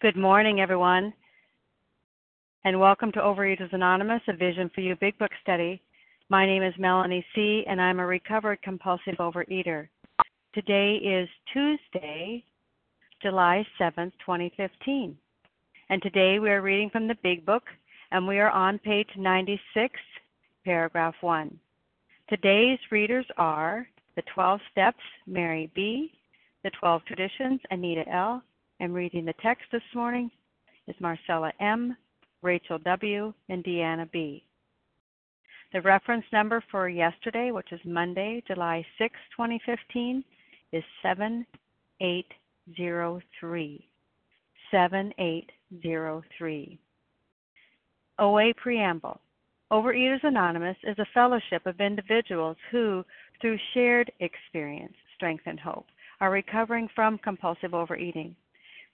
Good morning, everyone, and welcome to Overeaters Anonymous, a Vision for You Big Book study. My name is Melanie C., and I'm a recovered compulsive overeater. Today is Tuesday, July 7th, 2015, and today we are reading from the Big Book, and we are on page 96, paragraph 1. Today's readers are The 12 Steps, Mary B., The 12 Traditions, Anita L., and reading the text this morning is Marcella M., Rachel W., and Deanna B. The reference number for yesterday, which is Monday, July 6, 2015, is 7803. 7803. OA Preamble Overeaters Anonymous is a fellowship of individuals who, through shared experience, strength, and hope, are recovering from compulsive overeating.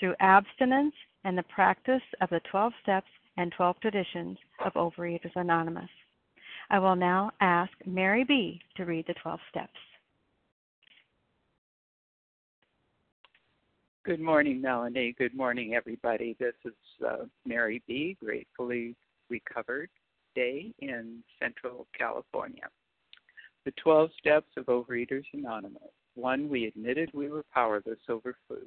through abstinence and the practice of the 12 steps and 12 traditions of Overeaters Anonymous. I will now ask Mary B. to read the 12 steps. Good morning, Melanie. Good morning, everybody. This is uh, Mary B., gratefully recovered day in Central California. The 12 steps of Overeaters Anonymous. One, we admitted we were powerless over food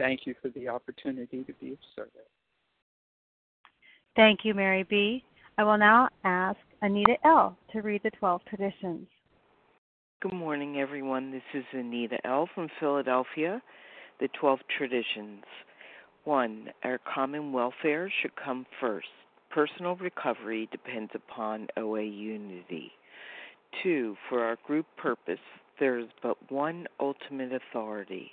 Thank you for the opportunity to be of service. Thank you, Mary B. I will now ask Anita L. to read the 12 traditions. Good morning, everyone. This is Anita L. from Philadelphia. The 12 traditions. 1. Our common welfare should come first. Personal recovery depends upon OA unity. 2. For our group purpose, there is but one ultimate authority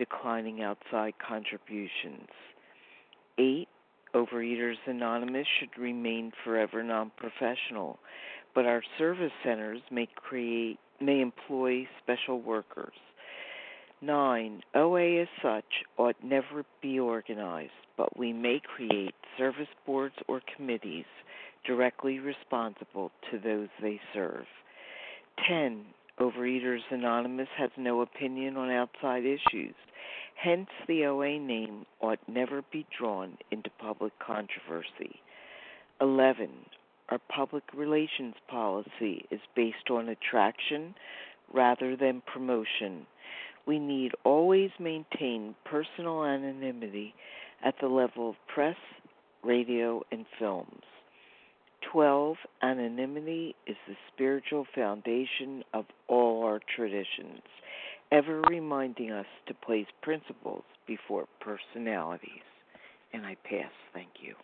declining outside contributions. Eight, Overeaters Anonymous should remain forever non professional, but our service centers may create may employ special workers. Nine, OA as such ought never be organized, but we may create service boards or committees directly responsible to those they serve. 10. Overeaters Anonymous has no opinion on outside issues. Hence, the OA name ought never be drawn into public controversy. 11. Our public relations policy is based on attraction rather than promotion. We need always maintain personal anonymity at the level of press, radio, and films. 12. Anonymity is the spiritual foundation of all our traditions, ever reminding us to place principles before personalities. And I pass. Thank you.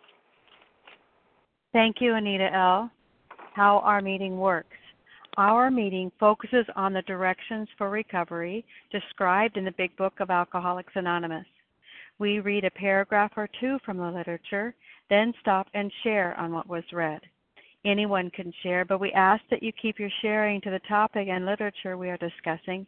Thank you, Anita L. How our meeting works. Our meeting focuses on the directions for recovery described in the Big Book of Alcoholics Anonymous. We read a paragraph or two from the literature, then stop and share on what was read. Anyone can share, but we ask that you keep your sharing to the topic and literature we are discussing,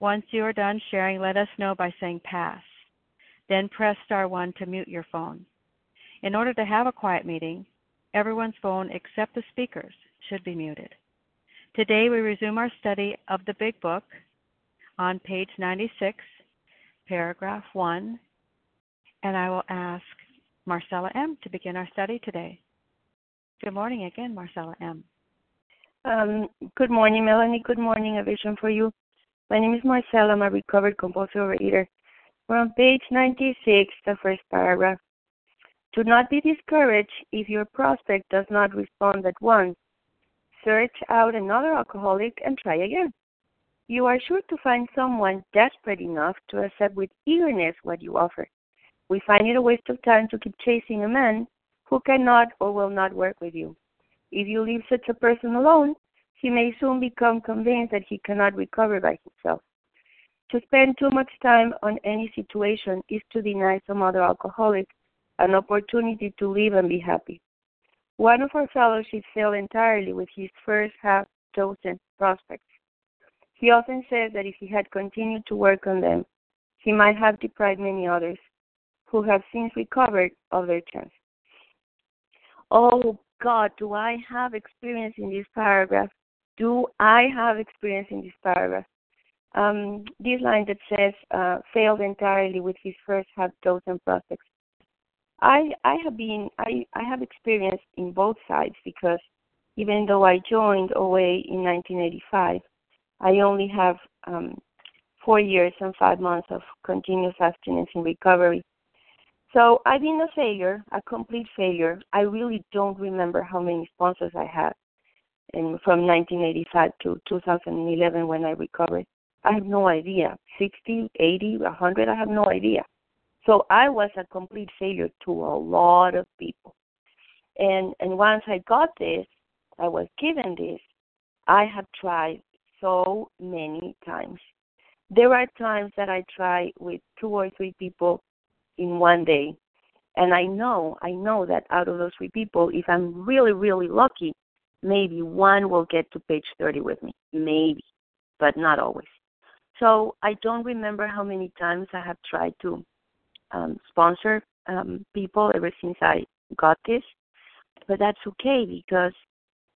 Once you are done sharing, let us know by saying pass. Then press star 1 to mute your phone. In order to have a quiet meeting, everyone's phone except the speaker's should be muted. Today we resume our study of the Big Book on page 96, paragraph 1, and I will ask Marcella M. to begin our study today. Good morning again, Marcella M. Um, good morning, Melanie. Good morning, A Vision for You. My name is Marcella. I'm a recovered compulsive overeater. We're on page 96, the first paragraph. Do not be discouraged if your prospect does not respond at once. Search out another alcoholic and try again. You are sure to find someone desperate enough to accept with eagerness what you offer. We find it a waste of time to keep chasing a man who cannot or will not work with you. If you leave such a person alone, he may soon become convinced that he cannot recover by himself. To spend too much time on any situation is to deny some other alcoholic an opportunity to live and be happy. One of our fellowships failed entirely with his first half dozen prospects. He often says that if he had continued to work on them, he might have deprived many others who have since recovered of their chance. Oh God, do I have experience in this paragraph? Do I have experience in this paragraph? Um, this line that says uh, failed entirely with his first half dozen prospects. I I have been I I have experience in both sides because even though I joined OA in 1985, I only have um, four years and five months of continuous abstinence in recovery. So I've been a failure, a complete failure. I really don't remember how many sponsors I had and from 1985 to 2011 when I recovered. I have no idea. 60, 80, 100, I have no idea. So I was a complete failure to a lot of people. And and once I got this, I was given this, I have tried so many times. There are times that I try with two or three people in one day. And I know, I know that out of those three people, if I'm really, really lucky, maybe one will get to page 30 with me. Maybe, but not always. So I don't remember how many times I have tried to um, sponsor um, people ever since I got this, but that's okay because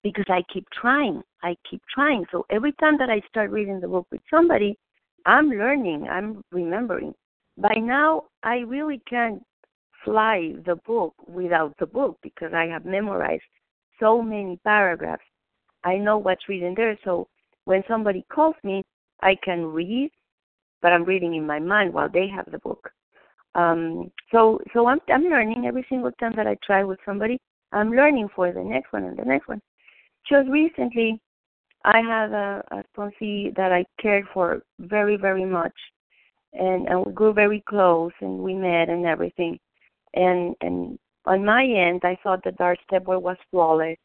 because I keep trying. I keep trying. So every time that I start reading the book with somebody, I'm learning, I'm remembering. By now, I really can't fly the book without the book because I have memorized so many paragraphs. I know what's written there. So when somebody calls me, I can read, but I'm reading in my mind while they have the book. Um, so so I'm I'm learning every single time that I try with somebody. I'm learning for the next one and the next one. Just recently, I had a, a sponsee that I cared for very very much, and and we grew very close, and we met and everything. And and on my end, I thought that our stepboy was flawless,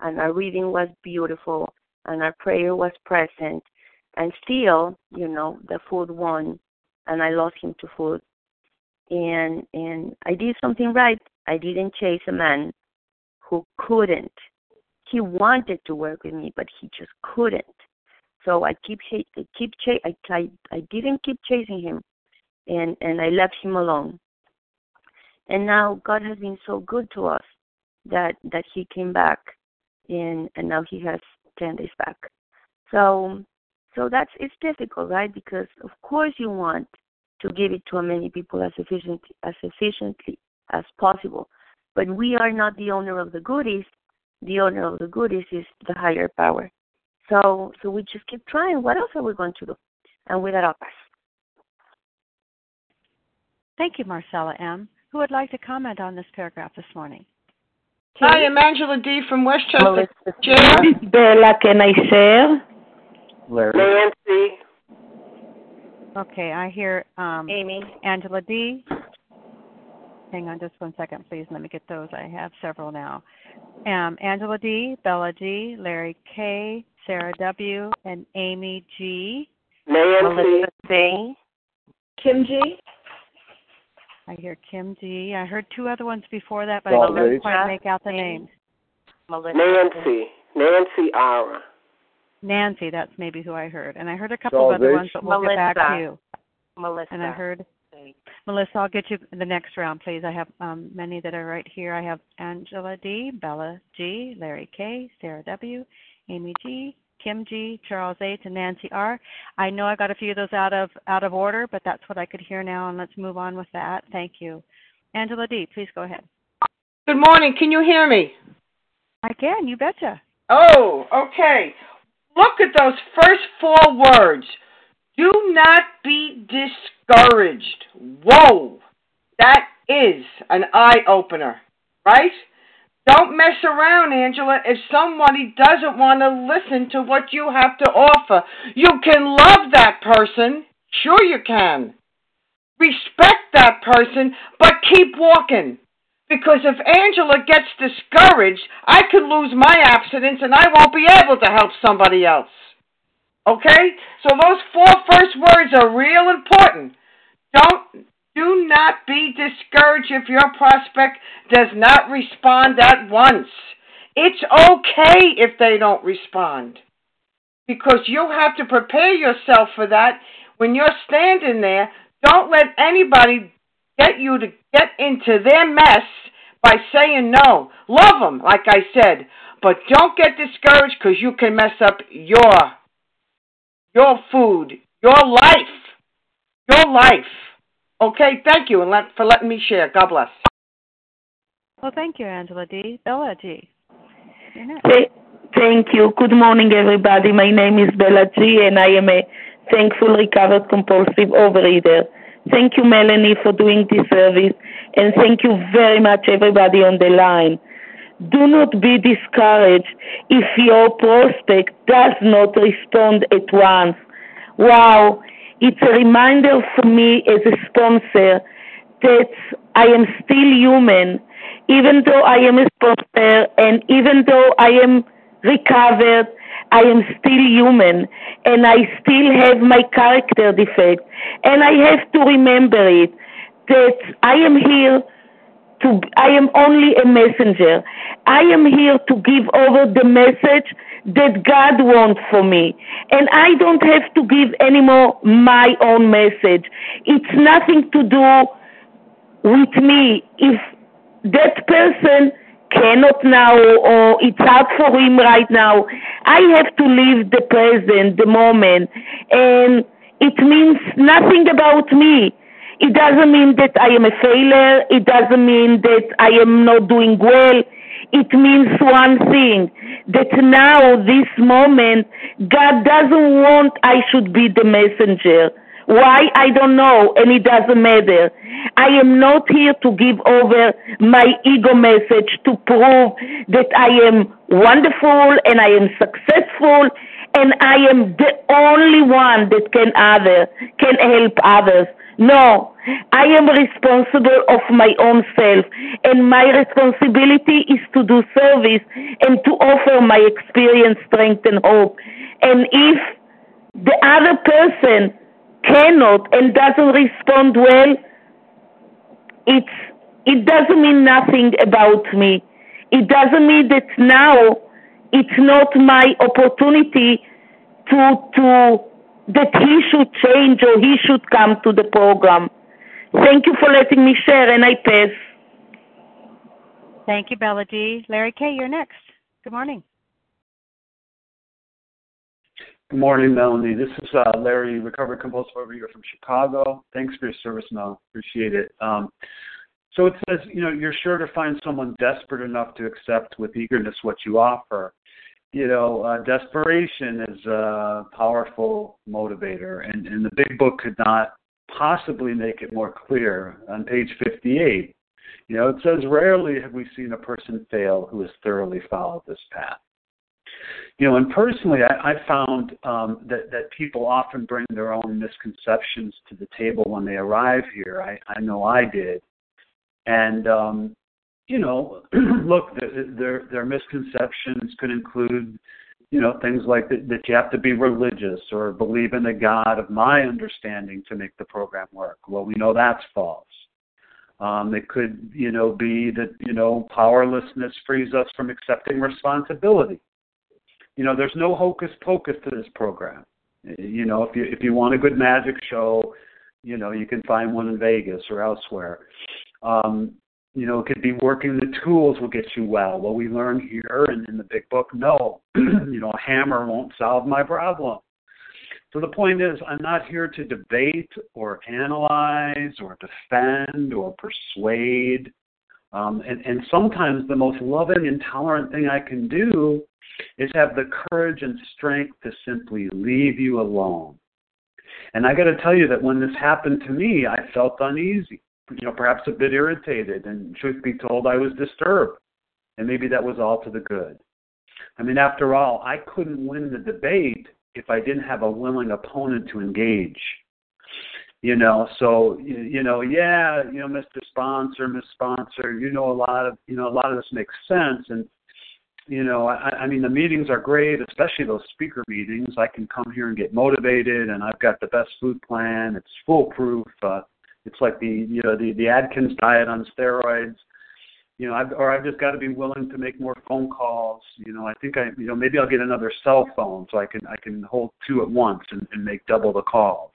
and our reading was beautiful, and our prayer was present, and still, you know, the food won, and I lost him to food and and I did something right. I didn't chase a man who couldn't. He wanted to work with me, but he just couldn't. So I keep I keep ch- I, I I didn't keep chasing him, and and I left him alone. And now God has been so good to us that that he came back, and and now he has ten days back. So so that's it's difficult, right? Because of course you want to give it to as many people as efficiently as efficiently as possible. But we are not the owner of the goodies. The owner of the goodies is the higher power. So so we just keep trying. What else are we going to do? And with that, I'll pass. Thank you, Marcella M. Who would like to comment on this paragraph this morning? Hi, I'm Angela D. from Westchester. Melissa. Chair. Bella, can I share? Larry. Nancy. Okay, I hear um, Amy. Angela D. Hang on just one second, please. Let me get those. I have several now. Um, Angela D, Bella G, Larry K, Sarah W, and Amy G. Nancy. Melissa C. Kim G. I hear Kim D. I heard two other ones before that, but I Salt couldn't quite make out the names. Melissa. Nancy. Nancy Ara. Nancy, that's maybe who I heard. And I heard a couple of other H. ones, but we'll get back to you. Melissa. And I heard Melissa, I'll get you the next round, please. I have um, many that are right here. I have Angela D, Bella G, Larry K, Sarah W, Amy G, Kim G, Charles H, and Nancy R. I know I got a few of those out of out of order, but that's what I could hear now, and let's move on with that. Thank you. Angela D, please go ahead. Good morning. Can you hear me? I can, you betcha. Oh, okay. Look at those first four words. Do not be discouraged. Whoa. That is an eye opener, right? Don't mess around, Angela. If somebody doesn't want to listen to what you have to offer, you can love that person. Sure, you can. Respect that person, but keep walking. Because if Angela gets discouraged, I could lose my abstinence and I won't be able to help somebody else. Okay? So those four first words are real important. Don't do not be discouraged if your prospect does not respond at once. It's okay if they don't respond. Because you have to prepare yourself for that when you're standing there. Don't let anybody get you to get into their mess by saying no. Love them, like I said, but don't get discouraged because you can mess up your your food, your life, your life. Okay, thank you and let, for letting me share. God bless. Well, thank you, Angela D. Bella G. You're next. Th- Thank you. Good morning, everybody. My name is Bella G, and I am a thankful recovered compulsive overeater. Thank you, Melanie, for doing this service, and thank you very much, everybody on the line. Do not be discouraged if your prospect does not respond at once. Wow, it's a reminder for me as a sponsor that I am still human, even though I am a sponsor and even though I am recovered, I am still human and I still have my character defect. And I have to remember it that I am here to, I am only a messenger. I am here to give over the message that God wants for me. And I don't have to give anymore my own message. It's nothing to do with me. If that person cannot now or it's hard for him right now. I have to live the present, the moment. And it means nothing about me. It doesn't mean that I am a failure. It doesn't mean that I am not doing well. It means one thing that now, this moment, God doesn't want I should be the messenger. Why? I don't know, and it doesn't matter. I am not here to give over my ego message to prove that I am wonderful and I am successful and I am the only one that can other can help others. No, I am responsible of my own self, and my responsibility is to do service and to offer my experience, strength, and hope. And if the other person cannot and doesn't respond well, it's it doesn't mean nothing about me. It doesn't mean that now it's not my opportunity to to that he should change or he should come to the program. Thank you for letting me share, and I pass. Thank you, Bella G. Larry K., you're next. Good morning. Good morning, Melanie. This is uh, Larry, recovered compulsive overeater from Chicago. Thanks for your service, Mel. Appreciate it. Um, so it says, you know, you're sure to find someone desperate enough to accept with eagerness what you offer. You know, uh, desperation is a powerful motivator, and, and the big book could not possibly make it more clear. On page 58, you know, it says, rarely have we seen a person fail who has thoroughly followed this path you know, and personally, I, I found um, that that people often bring their own misconceptions to the table when they arrive here. I, I know I did, and um, you know, look, their their misconceptions could include, you know, things like that, that you have to be religious or believe in the God of my understanding to make the program work. Well, we know that's false. Um, it could, you know, be that you know powerlessness frees us from accepting responsibility you know, there's no hocus pocus to this program. You know, if you if you want a good magic show, you know, you can find one in Vegas or elsewhere. Um, you know, it could be working the tools will get you well. What we learn here and in the big book, no, you know, a hammer won't solve my problem. So the point is, I'm not here to debate or analyze or defend or persuade. Um, and, and sometimes the most loving and tolerant thing I can do is have the courage and strength to simply leave you alone. And I got to tell you that when this happened to me, I felt uneasy, you know, perhaps a bit irritated, and truth be told, I was disturbed. And maybe that was all to the good. I mean, after all, I couldn't win the debate if I didn't have a willing opponent to engage. You know, so you know, yeah, you know, Mr. Sponsor, Miss Sponsor, you know, a lot of you know, a lot of this makes sense, and you know, I, I mean, the meetings are great, especially those speaker meetings. I can come here and get motivated, and I've got the best food plan. It's foolproof. Uh, it's like the you know the the Atkins diet on steroids. You know, I've, or I've just got to be willing to make more phone calls. You know, I think I you know maybe I'll get another cell phone so I can I can hold two at once and, and make double the calls.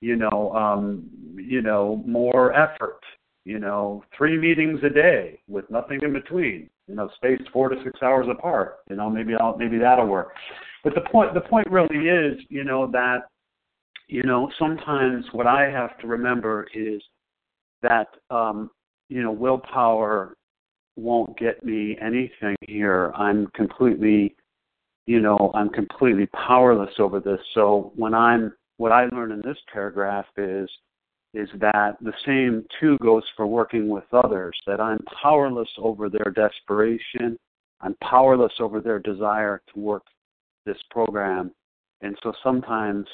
You know, um, you know, more effort. You know, three meetings a day with nothing in between you know, spaced four to six hours apart. You know, maybe I'll maybe that'll work. But the point the point really is, you know, that you know sometimes what I have to remember is that um, you know willpower won't get me anything here. I'm completely, you know, I'm completely powerless over this. So when I'm what I learn in this paragraph is is that the same too goes for working with others, that I'm powerless over their desperation, I'm powerless over their desire to work this program. And so sometimes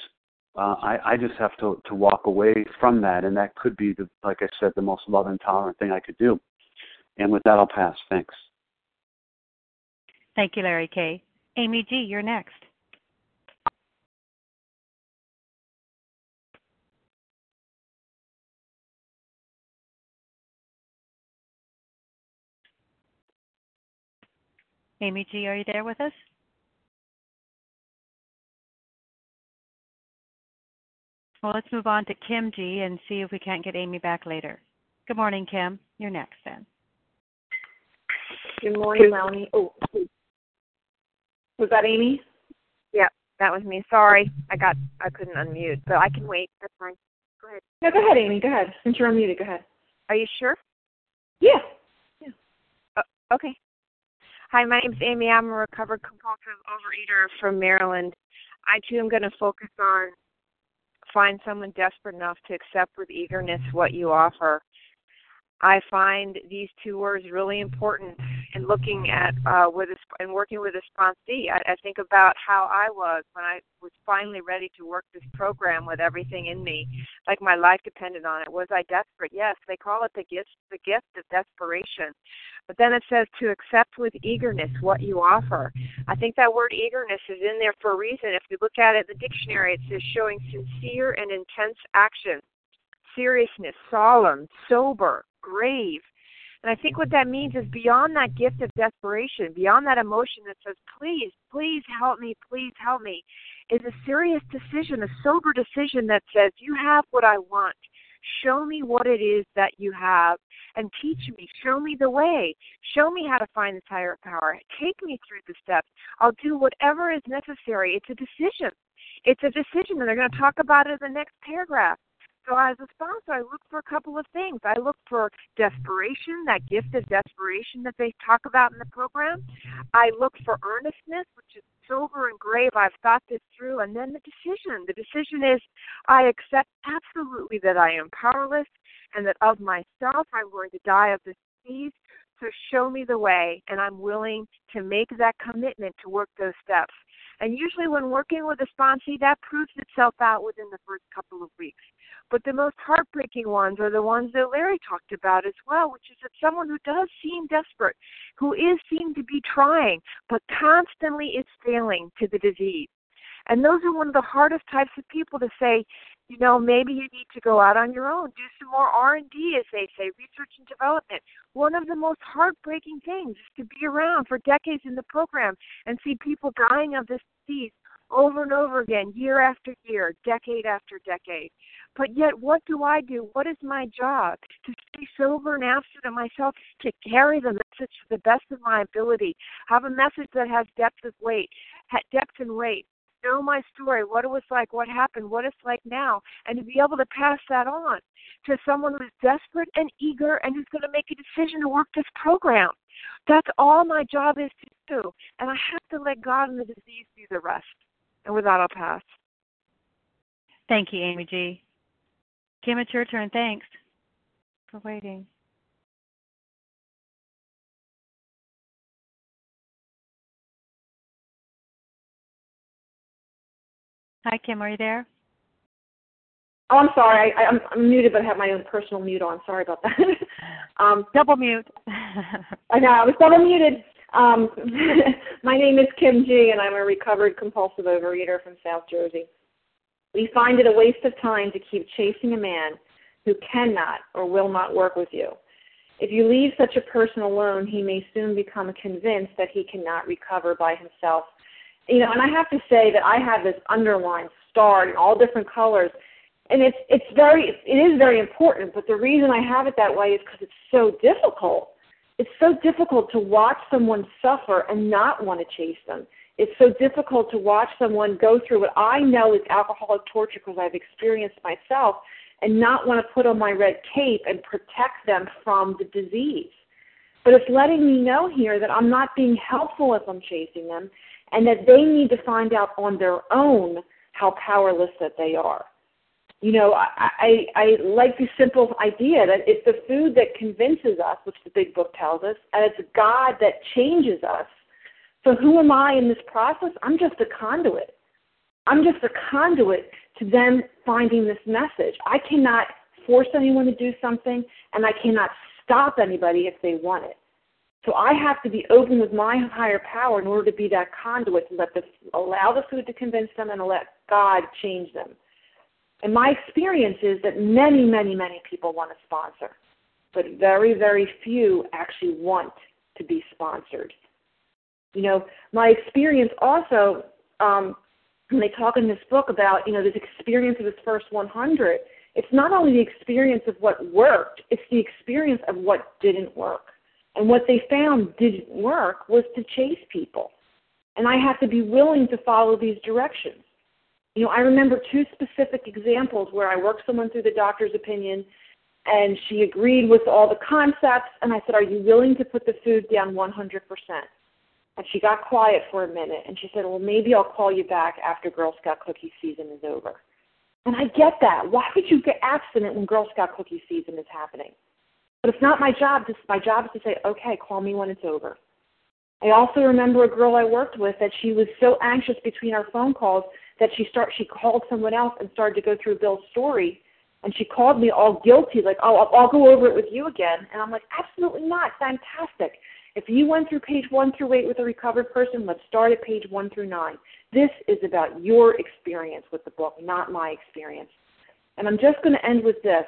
uh, I, I just have to, to walk away from that, and that could be, the, like I said, the most loving, tolerant thing I could do. And with that, I'll pass. Thanks. Thank you, Larry K. Amy G., you're next. Amy G., are you there with us? Well, let's move on to Kim G and see if we can't get Amy back later. Good morning, Kim. You're next then. Good morning, Melanie. Oh, was that Amy? Yeah, that was me. Sorry, I got I couldn't unmute, but I can wait. That's fine. Go ahead. No, go ahead, Amy. Go ahead. Since you're unmuted, go ahead. Are you sure? Yeah. Yeah. Uh, okay. Hi, my name's Amy. I'm a recovered compulsive overeater from Maryland. I too am going to focus on find someone desperate enough to accept with eagerness what you offer. I find these two words really important in looking at uh, with a, and working with a sponsee. I, I think about how I was when I was finally ready to work this program with everything in me, like my life depended on it. Was I desperate? Yes, they call it the gift, the gift of desperation. But then it says to accept with eagerness what you offer. I think that word eagerness is in there for a reason. If you look at it in the dictionary, it says showing sincere and intense action, seriousness, solemn, sober, grave. And I think what that means is mm-hmm. beyond that gift of desperation, beyond that emotion that says, please, please help me, please help me, is a serious decision, a sober decision that says, you have what I want. Show me what it is that you have and teach me. Show me the way. Show me how to find this higher power. Take me through the steps. I'll do whatever is necessary. It's a decision. It's a decision, and they're going to talk about it in the next paragraph. So as a sponsor, I look for a couple of things. I look for desperation, that gift of desperation that they talk about in the program. I look for earnestness, which is sober and grave. I've thought this through. And then the decision. The decision is I accept absolutely that I am powerless and that of myself I'm going to die of this disease. So show me the way, and I'm willing to make that commitment to work those steps. And usually, when working with a sponsee, that proves itself out within the first couple of weeks. But the most heartbreaking ones are the ones that Larry talked about as well, which is that someone who does seem desperate, who is seen to be trying, but constantly is failing to the disease. And those are one of the hardest types of people to say, you know, maybe you need to go out on your own, do some more R&D, as they say, research and development. One of the most heartbreaking things is to be around for decades in the program and see people dying of this disease over and over again, year after year, decade after decade. But yet, what do I do? What is my job? To stay sober and absent of myself, to carry the message to the best of my ability, have a message that has depth of weight, depth and weight, know my story, what it was like, what happened, what it's like now, and to be able to pass that on to someone who's desperate and eager and who's going to make a decision to work this program. That's all my job is to do. And I have to let God and the disease do the rest. And with that, I'll pass. Thank you, Amy G. Kim, it's your turn. Thanks for waiting. Hi, Kim. Are you there? Oh, I'm sorry. I, I'm, I'm muted, but I have my own personal mute on. Sorry about that. um, double mute. I know. I was double muted. Um, my name is Kim G, and I'm a recovered compulsive overeater from South Jersey. We find it a waste of time to keep chasing a man who cannot or will not work with you. If you leave such a person alone, he may soon become convinced that he cannot recover by himself. You know, and I have to say that I have this underlined, starred in all different colors, and it's it's very it is very important. But the reason I have it that way is because it's so difficult. It's so difficult to watch someone suffer and not want to chase them it's so difficult to watch someone go through what I know is alcoholic torture because I've experienced myself and not want to put on my red cape and protect them from the disease. But it's letting me know here that I'm not being helpful if I'm chasing them and that they need to find out on their own how powerless that they are. You know, I, I, I like the simple idea that it's the food that convinces us, which the big book tells us, and it's God that changes us so who am I in this process? I'm just a conduit. I'm just a conduit to them finding this message. I cannot force anyone to do something, and I cannot stop anybody if they want it. So I have to be open with my higher power in order to be that conduit to let the allow the food to convince them and let God change them. And my experience is that many, many, many people want to sponsor, but very, very few actually want to be sponsored. You know, my experience also, um, when they talk in this book about, you know, this experience of this first 100, it's not only the experience of what worked, it's the experience of what didn't work. And what they found didn't work was to chase people. And I have to be willing to follow these directions. You know, I remember two specific examples where I worked someone through the doctor's opinion and she agreed with all the concepts and I said, Are you willing to put the food down 100%? And she got quiet for a minute and she said, Well, maybe I'll call you back after Girl Scout cookie season is over. And I get that. Why would you get abstinent when Girl Scout cookie season is happening? But it's not my job. To, my job is to say, okay, call me when it's over. I also remember a girl I worked with that she was so anxious between our phone calls that she start she called someone else and started to go through Bill's story, and she called me all guilty, like, oh, I'll, I'll go over it with you again. And I'm like, absolutely not. Fantastic. If you went through page one through eight with a recovered person, let's start at page one through nine. This is about your experience with the book, not my experience. And I'm just going to end with this.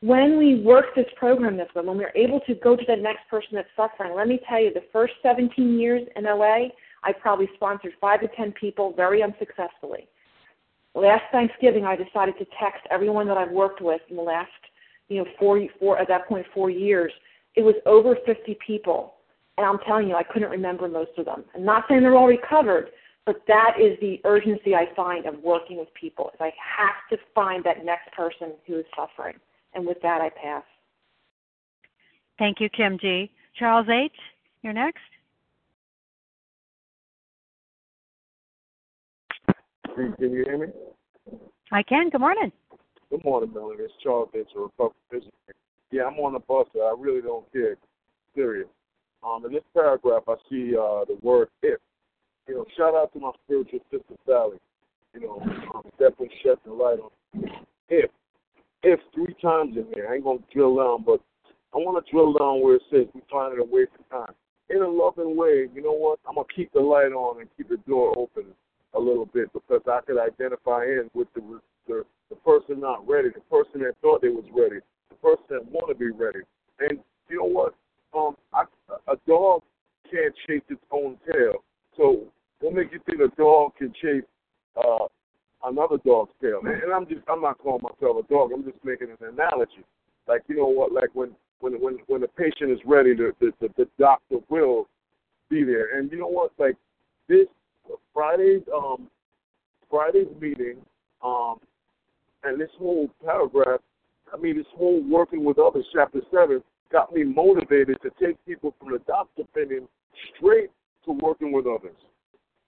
When we work this program this way, when we're able to go to the next person that's suffering, let me tell you, the first 17 years in OA, I probably sponsored five to 10 people very unsuccessfully. Last Thanksgiving, I decided to text everyone that I've worked with in the last, you know, four, four at that point, four years. It was over 50 people and I'm telling you, I couldn't remember most of them. I'm not saying they're all recovered, but that is the urgency I find of working with people. Is I have to find that next person who is suffering. And with that, I pass. Thank you, Kim G. Charles H., you're next. Can you hear me? I can. Good morning. Good morning, Melanie. It's Charles H. a Republican visionary. Yeah, I'm on the bus. So I really don't care. Serious. Um, in this paragraph, I see uh, the word if. You know, shout out to my spiritual sister Sally. You know, um, definitely shedding the light on if. If three times in here. I ain't gonna drill down, but I want to drill down where it says we find it a waste of time. In a loving way, you know what? I'm gonna keep the light on and keep the door open a little bit because I could identify in with the the, the person not ready, the person that thought they was ready, the person that want to be ready. And you know what? Um, I, a dog can't chase its own tail. So what makes you think a dog can chase uh, another dog's tail? And, and I'm just I'm not calling myself a dog. I'm just making an analogy. Like you know what? Like when when when when the patient is ready, the the, the, the doctor will be there. And you know what? Like this Friday's um Friday's meeting um and this whole paragraph. I mean, this whole working with others, chapter seven got me motivated to take people from the doctor opinion straight to working with others.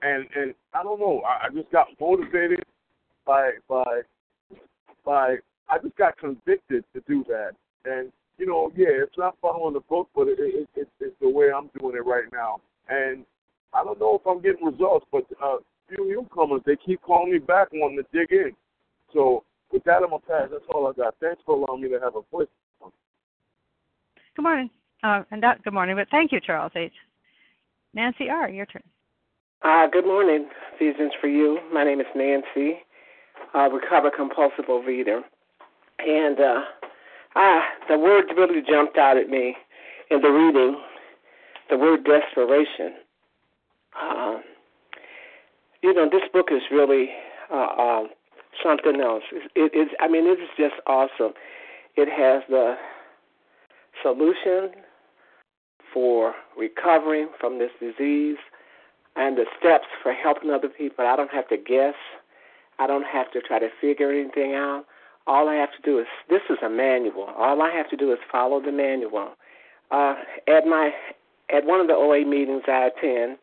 And and I don't know, I, I just got motivated by by by I just got convicted to do that. And you know, yeah, it's not following the book, but it, it, it, it's the way I'm doing it right now. And I don't know if I'm getting results, but uh, few newcomers they keep calling me back wanting to dig in. So with that, I'm gonna pass. That's all I got. Thanks for allowing me to have a voice. Good morning. Uh, and that, good morning, but thank you, Charles H. Nancy R., your turn. Uh, good morning, Visions for You. My name is Nancy, uh, recovered compulsive overeater. And uh, ah, the word really jumped out at me in the reading, the word desperation. Uh, you know, this book is really uh, uh, something else. It, it, I mean, it is just awesome. It has the solution for recovering from this disease and the steps for helping other people. I don't have to guess. I don't have to try to figure anything out. All I have to do is this is a manual. All I have to do is follow the manual. Uh, at my at one of the OA meetings I attend,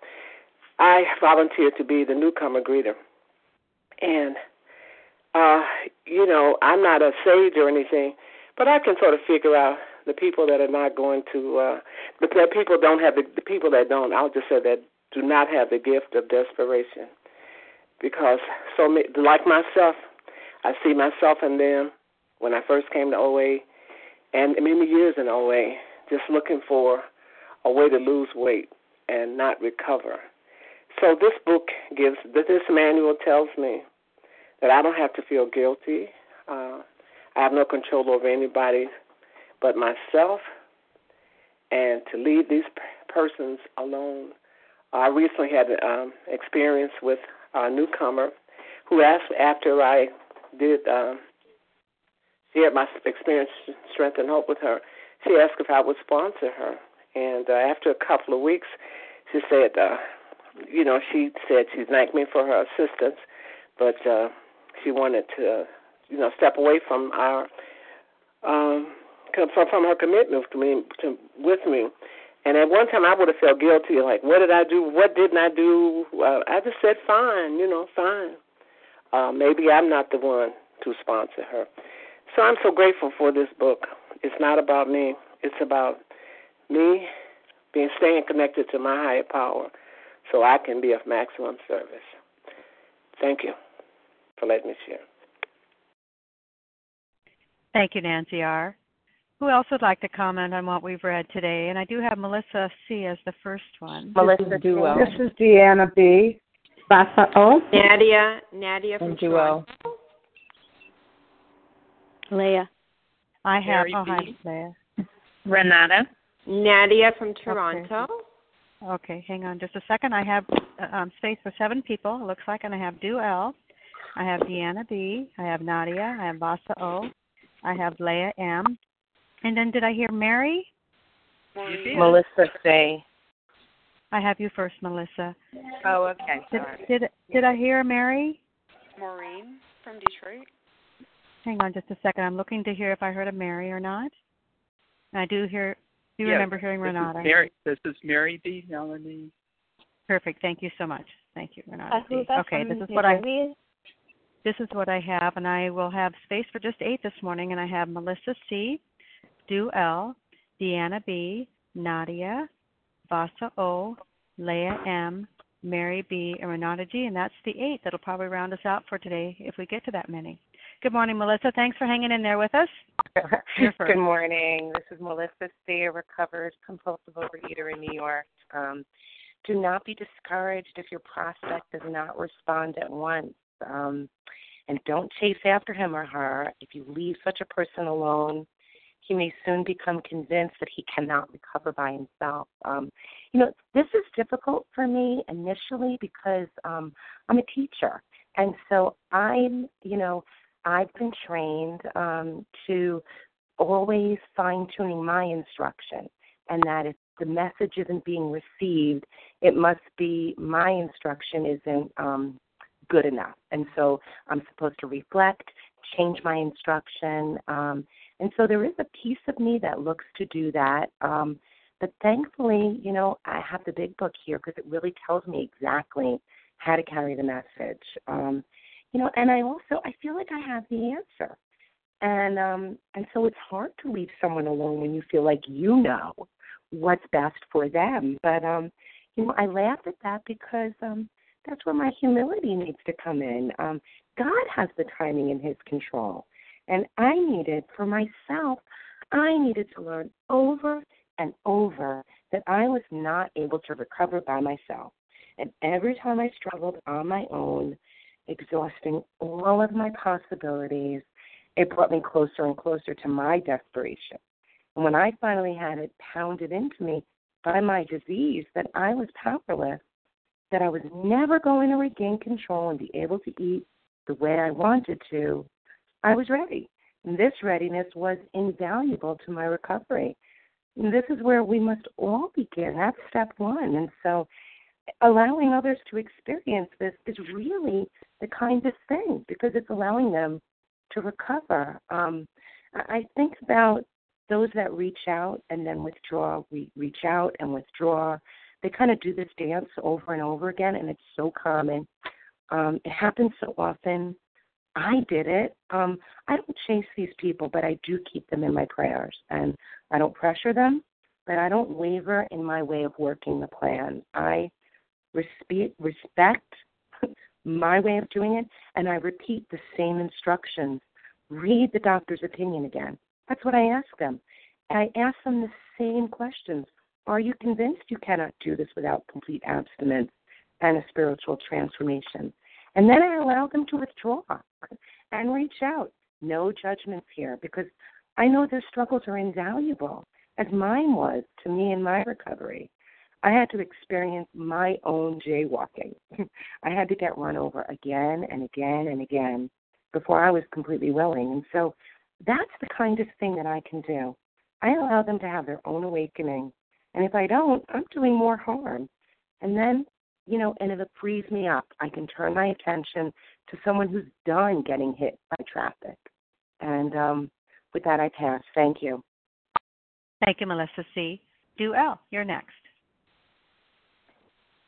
I volunteered to be the newcomer greeter, and uh, you know I'm not a sage or anything, but I can sort of figure out the people that are not going to, uh, the, people don't have the, the people that don't. I'll just say that do not have the gift of desperation, because so like myself, I see myself in them when I first came to OA, and many years in OA, just looking for a way to lose weight and not recover. So this book gives, this manual tells me that I don't have to feel guilty. Uh, I have no control over anybody but myself and to leave these persons alone. I recently had an um, experience with a newcomer who asked after I did um, share my experience, strength, and hope with her. She asked if I would sponsor her, And uh, after a couple of weeks, she said, uh, you know, she said she thanked me for her assistance, but uh, she wanted to, you know, step away from our um, from from her commitment to me to, with me. And at one time, I would have felt guilty, like, what did I do? What didn't I do? Uh, I just said, fine, you know, fine. Uh, maybe I'm not the one to sponsor her. So I'm so grateful for this book. It's not about me. It's about me being staying connected to my higher power so I can be of maximum service. Thank you for letting me share. Thank you, Nancy R. Who else would like to comment on what we've read today? And I do have Melissa C. as the first one. Melissa Duell. This is Deanna B. Vasa O. Nadia. Nadia from And Joelle. Leah. I have. Mary oh, hi, B. Leah. Renata. Nadia from Toronto. Okay, hang on just a second. I have uh, um, space for seven people. It looks like, and I have Du L. I have Deanna B. I have Nadia. I have Vasa O. I have Leah M. And then did I hear Mary? Melissa C. I have you first, Melissa. Oh, okay. Did Sorry. did, did I hear Mary? Maureen from Detroit. Hang on just a second. I'm looking to hear if I heard a Mary or not. And I do hear. Do Yes, remember hearing this Renata? Is Mary, this is Mary B. Melanie. Perfect. Thank you so much. Thank you, Renata. Uh, who's B. that okay, this is what I Jersey? this is what I have, and I will have space for just eight this morning, and I have Melissa C, Du L, Deanna B, Nadia, Vasa O, Leah M, Mary B, and Renata G, and that's the eight that'll probably round us out for today if we get to that many. Good morning, Melissa. Thanks for hanging in there with us. Good morning. This is Melissa a recovered compulsive overeater in New York. Um, do not be discouraged if your prospect does not respond at once. Um, and don't chase after him or her. If you leave such a person alone, he may soon become convinced that he cannot recover by himself. Um, you know, this is difficult for me initially because um, I'm a teacher. And so I'm, you know, I've been trained um, to always fine tuning my instruction, and that if the message isn't being received, it must be my instruction isn't um, good enough. And so I'm supposed to reflect, change my instruction. Um, and so there is a piece of me that looks to do that. Um, but thankfully, you know, I have the big book here because it really tells me exactly how to carry the message. Um, you know, and I also I feel like I have the answer. And um and so it's hard to leave someone alone when you feel like you know what's best for them. But um, you know, I laugh at that because um that's where my humility needs to come in. Um, God has the timing in his control. And I needed for myself, I needed to learn over and over that I was not able to recover by myself. And every time I struggled on my own, exhausting all of my possibilities, it brought me closer and closer to my desperation. And when I finally had it pounded into me by my disease that I was powerless, that I was never going to regain control and be able to eat the way I wanted to, I was ready. And this readiness was invaluable to my recovery. And this is where we must all begin. That's step one. And so allowing others to experience this is really the kindest thing because it's allowing them to recover. Um, I think about those that reach out and then withdraw, we reach out and withdraw. They kind of do this dance over and over again, and it's so common. Um, it happens so often. I did it. Um, I don't chase these people, but I do keep them in my prayers, and I don't pressure them, but I don't waver in my way of working the plan. I respect respect my way of doing it, and I repeat the same instructions. Read the doctor's opinion again. That's what I ask them. I ask them the same questions. Are you convinced you cannot do this without complete abstinence and a spiritual transformation? And then I allow them to withdraw and reach out. No judgments here because I know their struggles are invaluable, as mine was to me in my recovery. I had to experience my own jaywalking. I had to get run over again and again and again before I was completely willing. And so that's the kindest thing that I can do. I allow them to have their own awakening And if I don't, I'm doing more harm. And then, you know, and if it frees me up, I can turn my attention to someone who's done getting hit by traffic. And um, with that, I pass. Thank you. Thank you, Melissa C. Do L, you're next.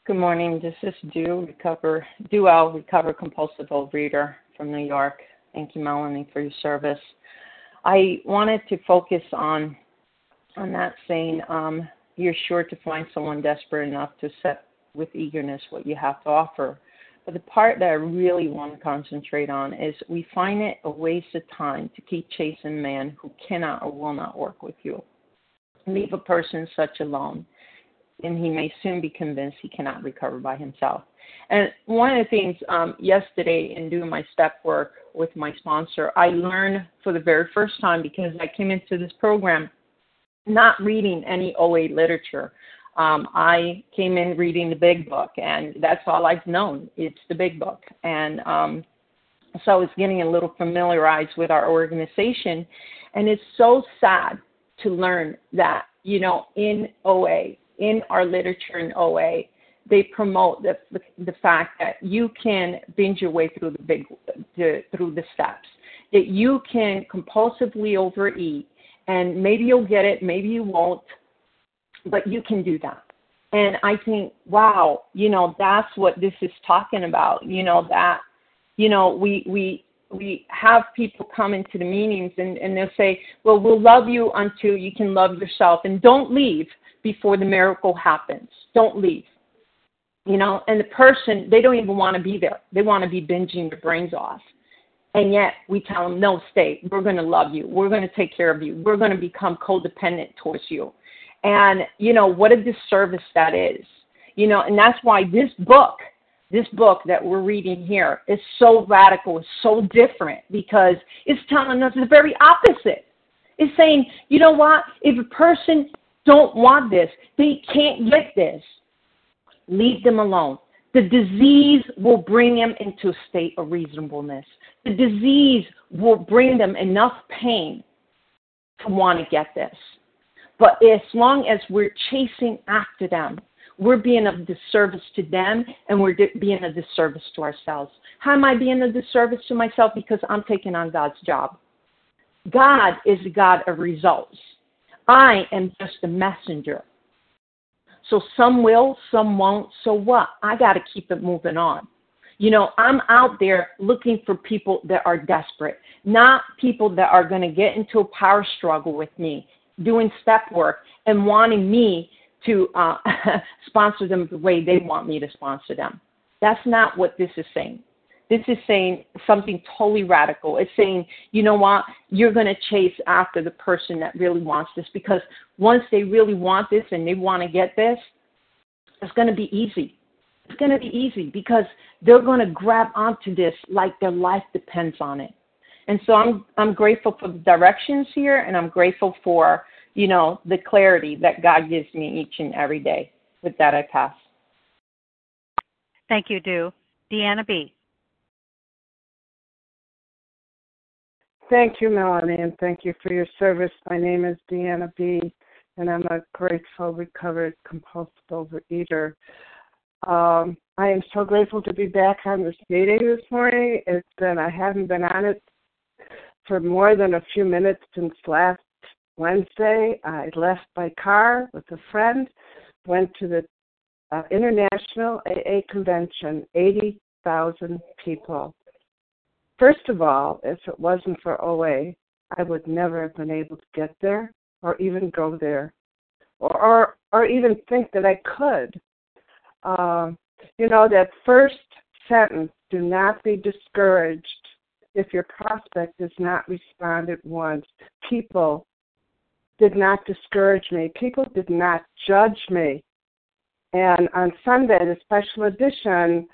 Good morning. This is Do Recover Duel Recover Compulsive Overeater from New York. Thank you, Melanie, for your service. I wanted to focus on on that saying, um, you're sure to find someone desperate enough to accept with eagerness what you have to offer. But the part that I really want to concentrate on is we find it a waste of time to keep chasing men who cannot or will not work with you. Leave a person such alone and he may soon be convinced he cannot recover by himself. And one of the things um, yesterday in doing my step work with my sponsor, I learned for the very first time because I came into this program not reading any OA literature. Um, I came in reading the big book, and that's all I've known. It's the big book. And um, so I was getting a little familiarized with our organization. And it's so sad to learn that, you know, in OA, in our literature in OA, they promote the, the, the fact that you can binge your way through the big the, through the steps, that you can compulsively overeat, and maybe you'll get it, maybe you won't, but you can do that. And I think, wow, you know, that's what this is talking about. You know that, you know, we we we have people come into the meetings and, and they'll say, well, we'll love you until you can love yourself, and don't leave before the miracle happens. Don't leave. You know, and the person, they don't even want to be there. They want to be binging their brains off. And yet we tell them, no, stay. We're going to love you. We're going to take care of you. We're going to become codependent towards you. And, you know, what a disservice that is. You know, and that's why this book, this book that we're reading here is so radical, is so different because it's telling us the very opposite. It's saying, you know what? If a person don't want this. They can't get this. Leave them alone. The disease will bring them into a state of reasonableness. The disease will bring them enough pain to want to get this. But as long as we're chasing after them, we're being of disservice to them and we're being a disservice to ourselves. How am I being a disservice to myself? Because I'm taking on God's job. God is the God of results. I am just a messenger. So some will, some won't. So what? I got to keep it moving on. You know, I'm out there looking for people that are desperate, not people that are going to get into a power struggle with me, doing step work and wanting me to uh, sponsor them the way they want me to sponsor them. That's not what this is saying. This is saying something totally radical. It's saying, you know what, you're going to chase after the person that really wants this because once they really want this and they want to get this, it's going to be easy. It's going to be easy because they're going to grab onto this like their life depends on it. And so I'm I'm grateful for the directions here, and I'm grateful for you know the clarity that God gives me each and every day. With that, I pass. Thank you, Do. Deanna B. Thank you, Melanie, and thank you for your service. My name is Deanna B., and I'm a grateful, recovered, compulsive overeater. Um, I am so grateful to be back on this meeting this morning. It's been I haven't been on it for more than a few minutes since last Wednesday. I left by car with a friend, went to the uh, International AA Convention, 80,000 people. First of all, if it wasn't for OA, I would never have been able to get there or even go there or or, or even think that I could. Uh, you know, that first sentence, do not be discouraged if your prospect does not respond at once. People did not discourage me. People did not judge me. And on Sunday, the special edition,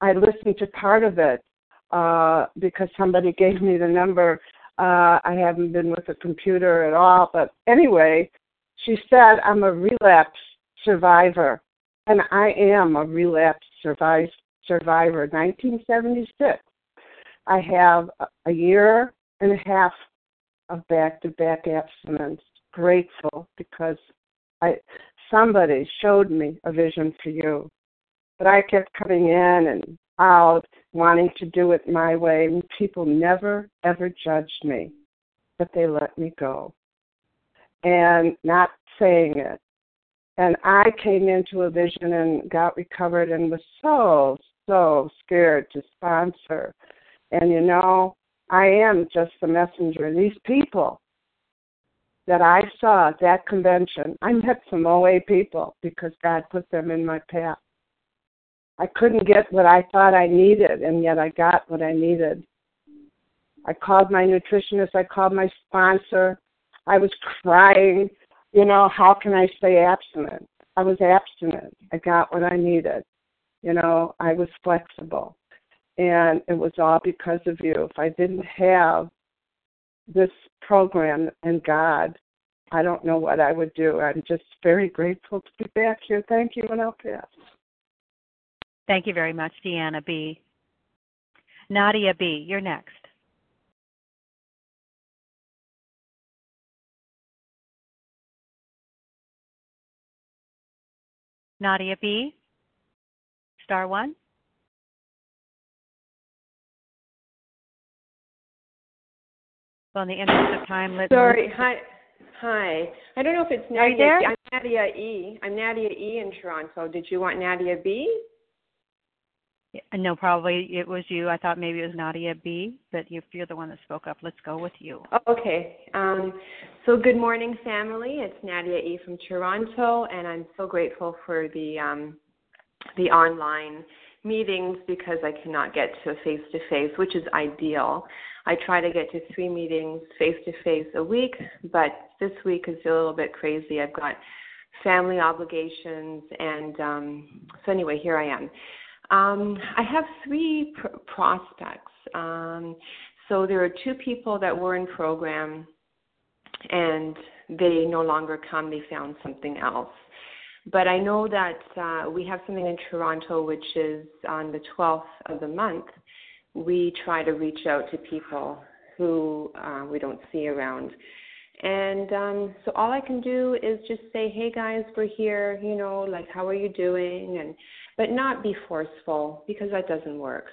I listened to part of it uh, because somebody gave me the number. Uh, I haven't been with a computer at all, but anyway, she said I'm a relapse survivor, and I am a relapse survivor. 1976. I have a year and a half of back-to-back abstinence. Grateful because I somebody showed me a vision for you. But I kept coming in and out, wanting to do it my way, and people never, ever judged me, but they let me go. And not saying it. And I came into a vision and got recovered and was so, so scared to sponsor. And you know, I am just the messenger. These people that I saw at that convention, I met some OA people because God put them in my path. I couldn't get what I thought I needed, and yet I got what I needed. I called my nutritionist, I called my sponsor. I was crying, you know, how can I stay abstinent? I was abstinent. I got what I needed. You know, I was flexible. And it was all because of you. If I didn't have this program and God, I don't know what I would do. I'm just very grateful to be back here. Thank you, and I'll pass. Thank you very much, Deanna B. Nadia B., you're next. Nadia B., star one. Well, in the interest of time, let's. Sorry. Hi. Hi. I don't know if it's Nadia. Are you there? I'm Nadia E. I'm Nadia E in Toronto. Did you want Nadia B? No, probably it was you. I thought maybe it was Nadia B, but if you're the one that spoke up, let's go with you. Oh, okay. Um, so good morning, family. It's Nadia E from Toronto, and I'm so grateful for the um, the online meetings because I cannot get to a face to face, which is ideal. I try to get to three meetings face to face a week, but this week is a little bit crazy. I've got family obligations, and um, so anyway, here I am. Um, I have three pr- prospects. Um, so there are two people that were in program, and they no longer come. They found something else. But I know that uh, we have something in Toronto, which is on the 12th of the month. We try to reach out to people who uh, we don't see around. And um, so all I can do is just say, "Hey guys, we're here. You know, like how are you doing?" And but not be forceful because that doesn't work.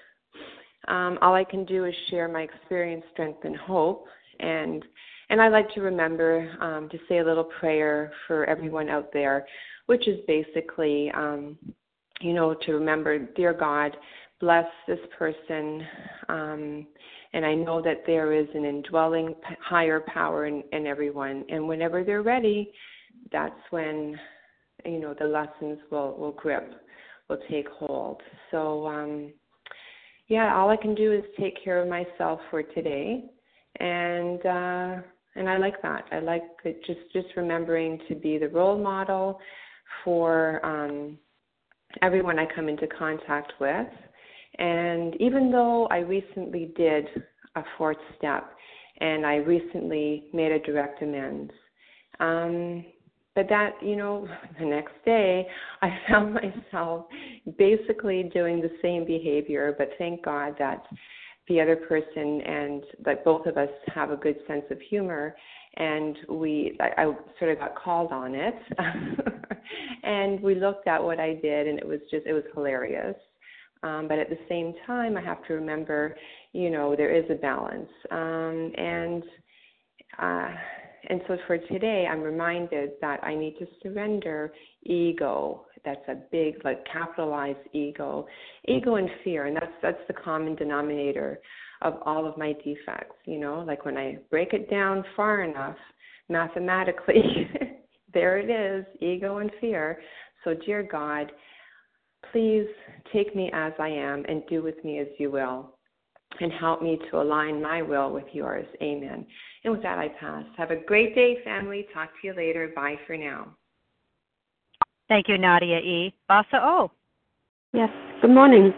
Um, all I can do is share my experience, strength, and hope. And and I like to remember um, to say a little prayer for everyone out there, which is basically, um, you know, to remember, dear God, bless this person. Um, and I know that there is an indwelling higher power in, in everyone. And whenever they're ready, that's when, you know, the lessons will, will grip, will take hold. So, um, yeah, all I can do is take care of myself for today. And, uh, and I like that. I like just, just remembering to be the role model for um, everyone I come into contact with. And even though I recently did a fourth step and I recently made a direct amends, um, but that, you know, the next day I found myself basically doing the same behavior, but thank God that the other person and that both of us have a good sense of humor and we I, I sort of got called on it. And we looked at what I did and it was just it was hilarious. Um, but at the same time I have to remember you know there is a balance. Um, and uh, and so for today I'm reminded that I need to surrender ego. That's a big like capitalized ego. Ego and fear and that's that's the common denominator of all of my defects you know? Like when i break it down far enough mathematically there it is ego and fear. So dear god please take me as i am and do with me as you will and help me to align my will with yours amen and with that i pass have a great day family talk to you later bye for now Thank you, Nadia E. Vasa O. Yes. Good morning,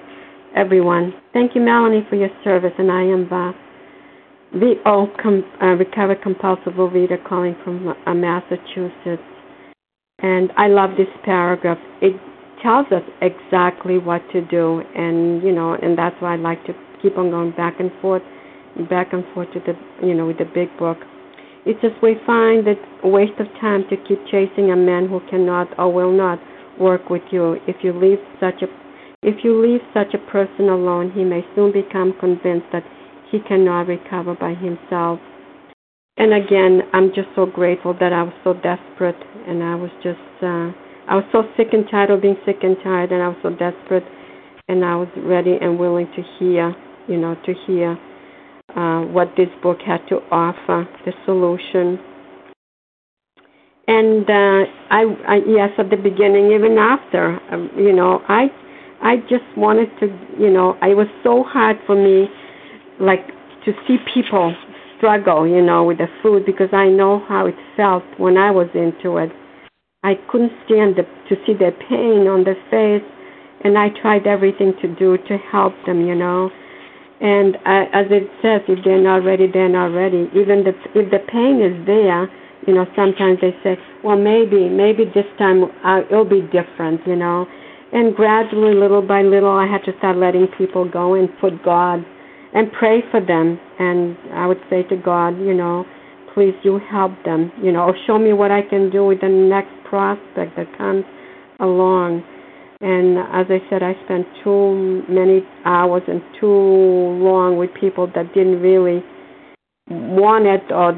everyone. Thank you, Melanie, for your service. And I am uh, VO, com- uh, recovered compulsive overeater, calling from uh, Massachusetts. And I love this paragraph. It tells us exactly what to do, and you know, and that's why I like to keep on going back and forth, back and forth to the, you know, with the big book. It's says we find it a waste of time to keep chasing a man who cannot or will not work with you. If you leave such a if you leave such a person alone, he may soon become convinced that he cannot recover by himself. And again, I'm just so grateful that I was so desperate and I was just uh I was so sick and tired of being sick and tired and I was so desperate and I was ready and willing to hear, you know, to hear uh, what this book had to offer, the solution. And uh, I, I, yes, at the beginning, even after, um, you know, I, I just wanted to, you know, it was so hard for me, like to see people struggle, you know, with the food because I know how it felt when I was into it. I couldn't stand the, to see their pain on their face, and I tried everything to do to help them, you know. And uh, as it says, if they're not ready, they're not ready. Even the, if the pain is there, you know, sometimes they say, well, maybe, maybe this time uh, it'll be different, you know. And gradually, little by little, I had to start letting people go and put God and pray for them. And I would say to God, you know, please you help them, you know, or show me what I can do with the next prospect that comes along. And as I said, I spent too many hours and too long with people that didn't really want it, or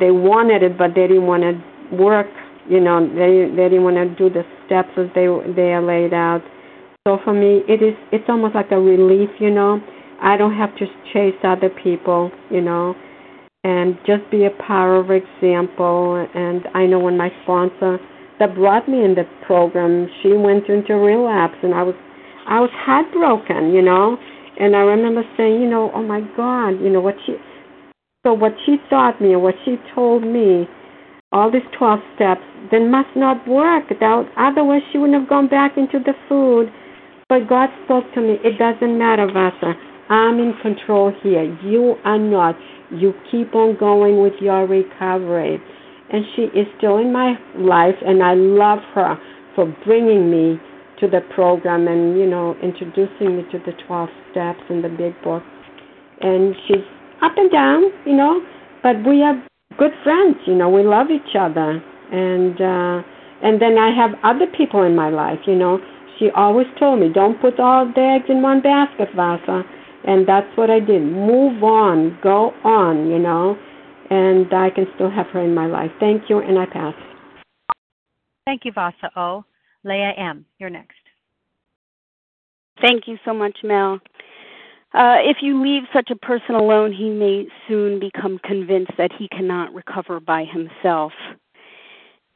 they wanted it, but they didn't want to work. You know, they they didn't want to do the steps as they they are laid out. So for me, it is it's almost like a relief. You know, I don't have to chase other people. You know, and just be a power of example. And I know when my sponsor that brought me in the program, she went into relapse, and I was, I was heartbroken, you know. And I remember saying, you know, oh my God, you know what she, so what she taught me, what she told me, all these twelve steps, then must not work. That otherwise she wouldn't have gone back into the food. But God spoke to me. It doesn't matter, Vasa. I'm in control here. You are not. You keep on going with your recovery and she is still in my life and I love her for bringing me to the program and you know introducing me to the 12 steps and the big book. And she's up and down you know but we are good friends you know we love each other. And uh and then I have other people in my life you know. She always told me don't put all the eggs in one basket Vasa. And that's what I did. Move on go on you know and I can still have her in my life. Thank you, and I pass. Thank you, Vasa O. Leah M., you're next. Thank you so much, Mel. Uh, if you leave such a person alone, he may soon become convinced that he cannot recover by himself.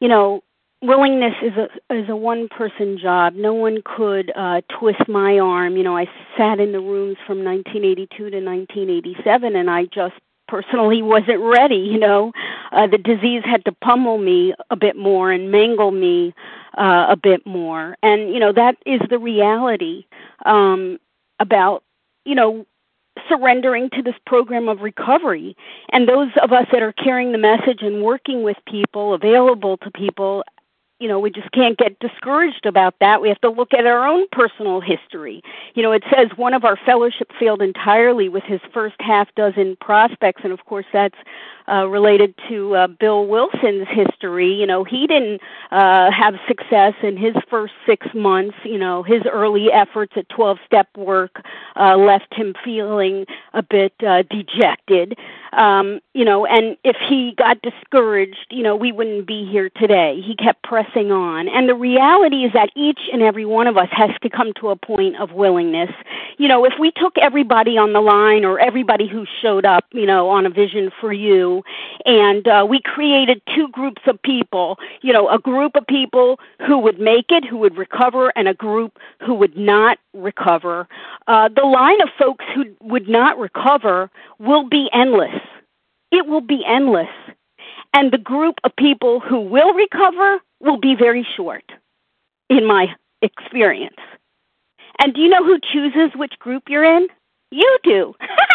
You know, willingness is a is a one person job. No one could uh twist my arm. You know, I sat in the rooms from 1982 to 1987 and I just personally wasn't ready you know. Uh the disease had to pummel me a bit more and mangle me uh a bit more. And you know that is the reality um about you know surrendering to this program of recovery. And those of us that are carrying the message and working with people available to people you know we just can't get discouraged about that. We have to look at our own personal history. You know it says one of our fellowship failed entirely with his first half dozen prospects and of course that's uh, related to uh, Bill Wilson's history. You know, he didn't uh, have success in his first six months. You know, his early efforts at 12 step work uh, left him feeling a bit uh, dejected. Um, you know, and if he got discouraged, you know, we wouldn't be here today. He kept pressing on. And the reality is that each and every one of us has to come to a point of willingness. You know, if we took everybody on the line or everybody who showed up, you know, on a vision for you, and uh, we created two groups of people. You know, a group of people who would make it, who would recover, and a group who would not recover. Uh, the line of folks who would not recover will be endless. It will be endless. And the group of people who will recover will be very short, in my experience. And do you know who chooses which group you're in? You do.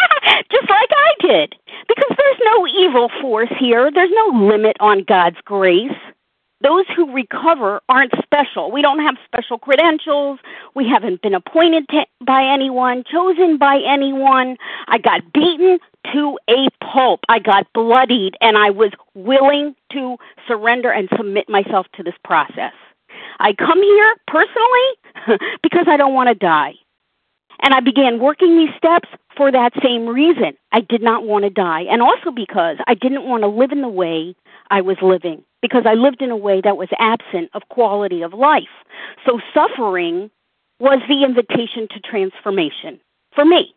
Just like I did. Because there's no evil force here, there's no limit on God's grace. Those who recover aren't special. We don't have special credentials. We haven't been appointed to, by anyone, chosen by anyone. I got beaten to a pulp. I got bloodied, and I was willing to surrender and submit myself to this process. I come here personally because I don't want to die. And I began working these steps for that same reason. I did not want to die. And also because I didn't want to live in the way I was living, because I lived in a way that was absent of quality of life. So suffering was the invitation to transformation for me.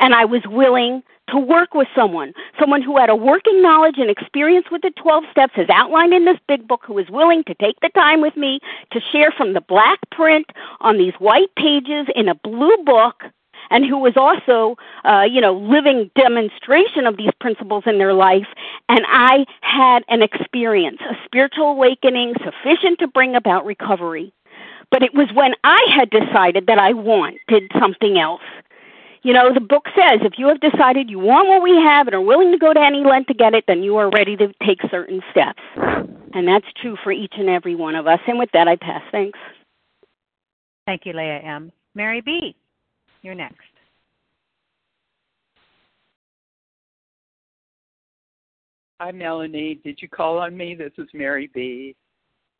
And I was willing to work with someone, someone who had a working knowledge and experience with the 12 steps as outlined in this big book, who was willing to take the time with me to share from the black print on these white pages in a blue book and who was also, uh, you know, living demonstration of these principles in their life. And I had an experience, a spiritual awakening sufficient to bring about recovery. But it was when I had decided that I wanted something else you know, the book says if you have decided you want what we have and are willing to go to any length to get it, then you are ready to take certain steps. And that's true for each and every one of us. And with that, I pass. Thanks. Thank you, Leah M. Mary B., you're next. Hi, Melanie. Did you call on me? This is Mary B.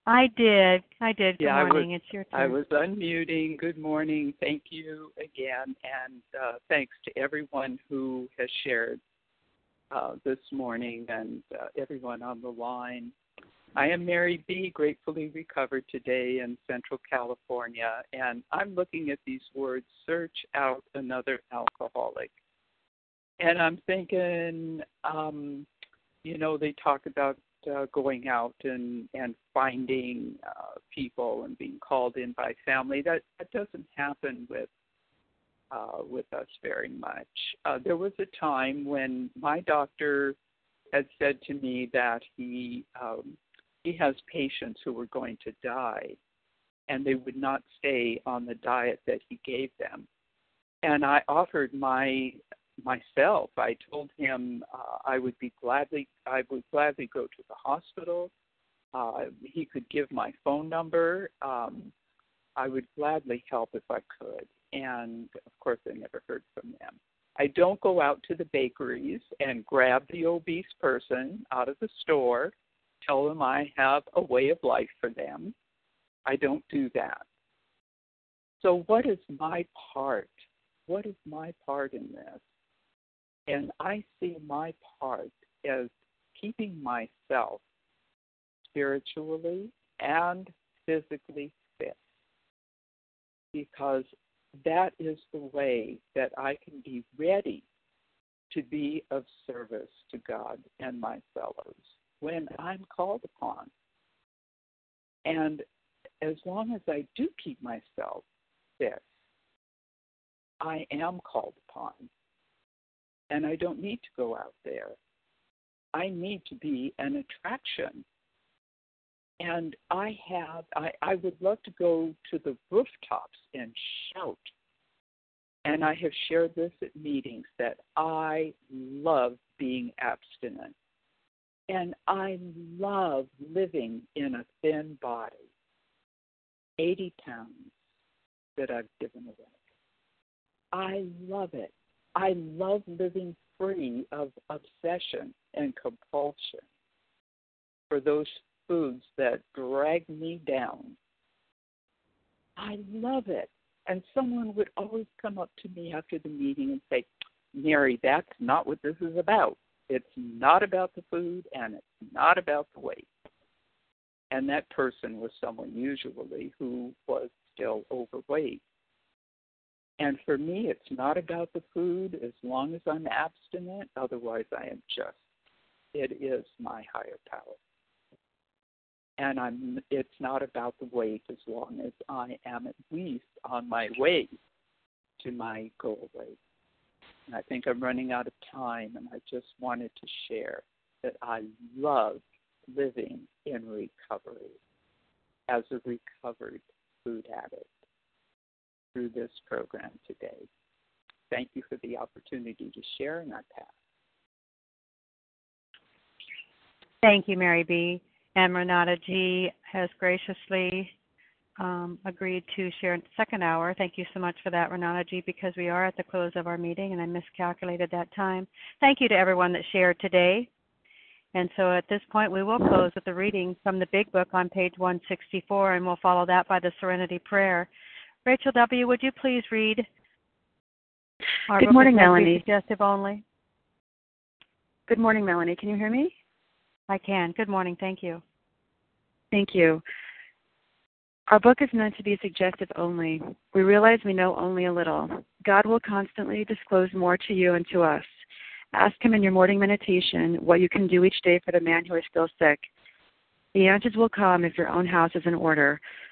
I did. I did. Good yeah, morning. I was, it's your turn. I was unmuting. Good morning. Thank you again. And uh, thanks to everyone who has shared uh, this morning and uh, everyone on the line. I am Mary B., gratefully recovered today in Central California. And I'm looking at these words search out another alcoholic. And I'm thinking, um, you know, they talk about uh, going out and and finding uh, people and being called in by family. That that doesn't happen with uh, with us very much. Uh, there was a time when my doctor had said to me that he um, he has patients who were going to die, and they would not stay on the diet that he gave them. And I offered my myself. I told him uh, I would be gladly I would gladly go to the hospital. Uh, he could give my phone number. Um, I would gladly help if I could. And of course, I never heard from them. I don't go out to the bakeries and grab the obese person out of the store, tell them I have a way of life for them. I don't do that. So, what is my part? What is my part in this? And I see my part as keeping myself spiritually and physically fit because that is the way that I can be ready to be of service to God and my fellows when I'm called upon. And as long as I do keep myself fit, I am called upon and I don't need to go out there. I need to be an attraction. And I have, I, I would love to go to the rooftops and shout. And I have shared this at meetings that I love being abstinent. And I love living in a thin body. 80 pounds that I've given away. I love it. I love living free of obsession and compulsion for those foods that drag me down. I love it. And someone would always come up to me after the meeting and say, Mary, that's not what this is about. It's not about the food and it's not about the weight. And that person was someone usually who was still overweight. And for me, it's not about the food as long as I'm abstinent. Otherwise, I am just, it is my higher power. And I'm, it's not about the weight as long as I am at least on my way to my goal weight. And I think I'm running out of time, and I just wanted to share that I love living in recovery as a recovered food addict through this program today. Thank you for the opportunity to share, and I pass. Thank you, Mary B. And Renata G. has graciously um, agreed to share second hour. Thank you so much for that, Renata G, because we are at the close of our meeting and I miscalculated that time. Thank you to everyone that shared today. And so at this point, we will close with the reading from the Big Book on page 164, and we'll follow that by the Serenity Prayer. Rachel W., would you please read? Good morning, Melanie. Suggestive only. Good morning, Melanie. Can you hear me? I can. Good morning. Thank you. Thank you. Our book is meant to be suggestive only. We realize we know only a little. God will constantly disclose more to you and to us. Ask Him in your morning meditation what you can do each day for the man who is still sick. The answers will come if your own house is in order,